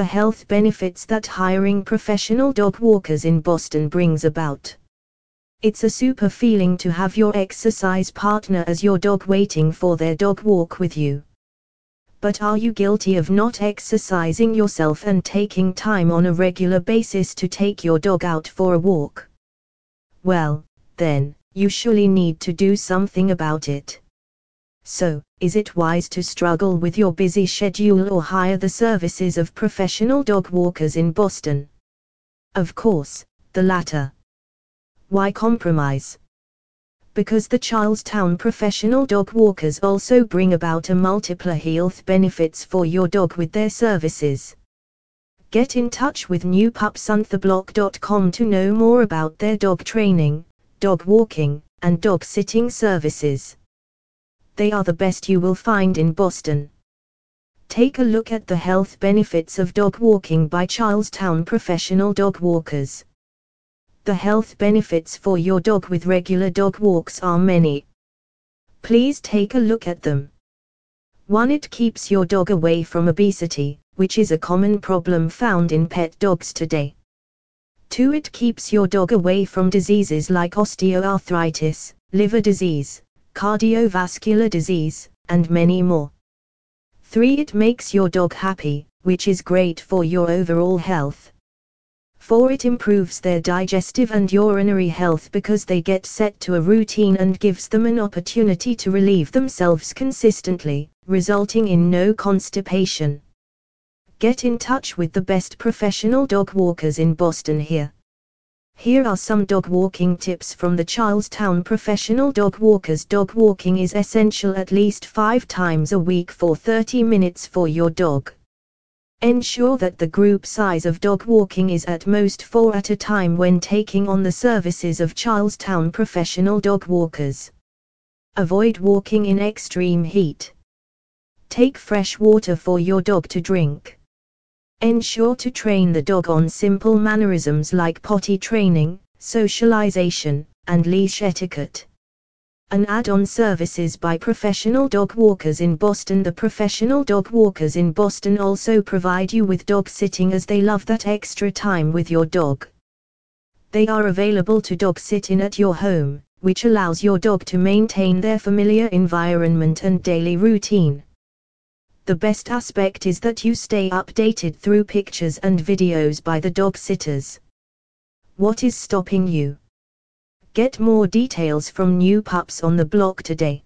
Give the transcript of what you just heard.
the health benefits that hiring professional dog walkers in Boston brings about. It's a super feeling to have your exercise partner as your dog waiting for their dog walk with you. But are you guilty of not exercising yourself and taking time on a regular basis to take your dog out for a walk? Well, then, you surely need to do something about it. So, is it wise to struggle with your busy schedule or hire the services of professional dog walkers in Boston? Of course, the latter. Why compromise? Because the Charlestown professional dog walkers also bring about a multiple health benefits for your dog with their services. Get in touch with newpupsontheblock.com to know more about their dog training, dog walking, and dog sitting services they are the best you will find in Boston. Take a look at the health benefits of dog walking by Charlestown Professional Dog Walkers. The health benefits for your dog with regular dog walks are many. Please take a look at them. 1. It keeps your dog away from obesity, which is a common problem found in pet dogs today. 2. It keeps your dog away from diseases like osteoarthritis, liver disease, cardiovascular disease, and many more. 3. It makes your dog happy, which is great for your overall health. 4. It improves their digestive and urinary health because they get set to a routine and gives them an opportunity to relieve themselves consistently, resulting in no constipation. Get in touch with the best professional dog walkers in Boston here. Here are some dog walking tips from the Charlestown Professional Dog Walkers. Dog walking is essential at least five times a week for 30 minutes for your dog. Ensure that the group size of dog walking is at most four at a time when taking on the services of Charlestown Professional Dog Walkers. Avoid walking in extreme heat. Take fresh water for your dog to drink. Ensure to train the dog on simple mannerisms like potty training, socialization, and leash etiquette. An add-on services by professional dog walkers in Boston The professional dog walkers in Boston also provide you with dog sitting as they love that extra time with your dog. They are available to dog sit in at your home, which allows your dog to maintain their familiar environment and daily routine. The best aspect is that you stay updated through pictures and videos by the dog sitters. What is stopping you? Get more details from New Pups on the Block today.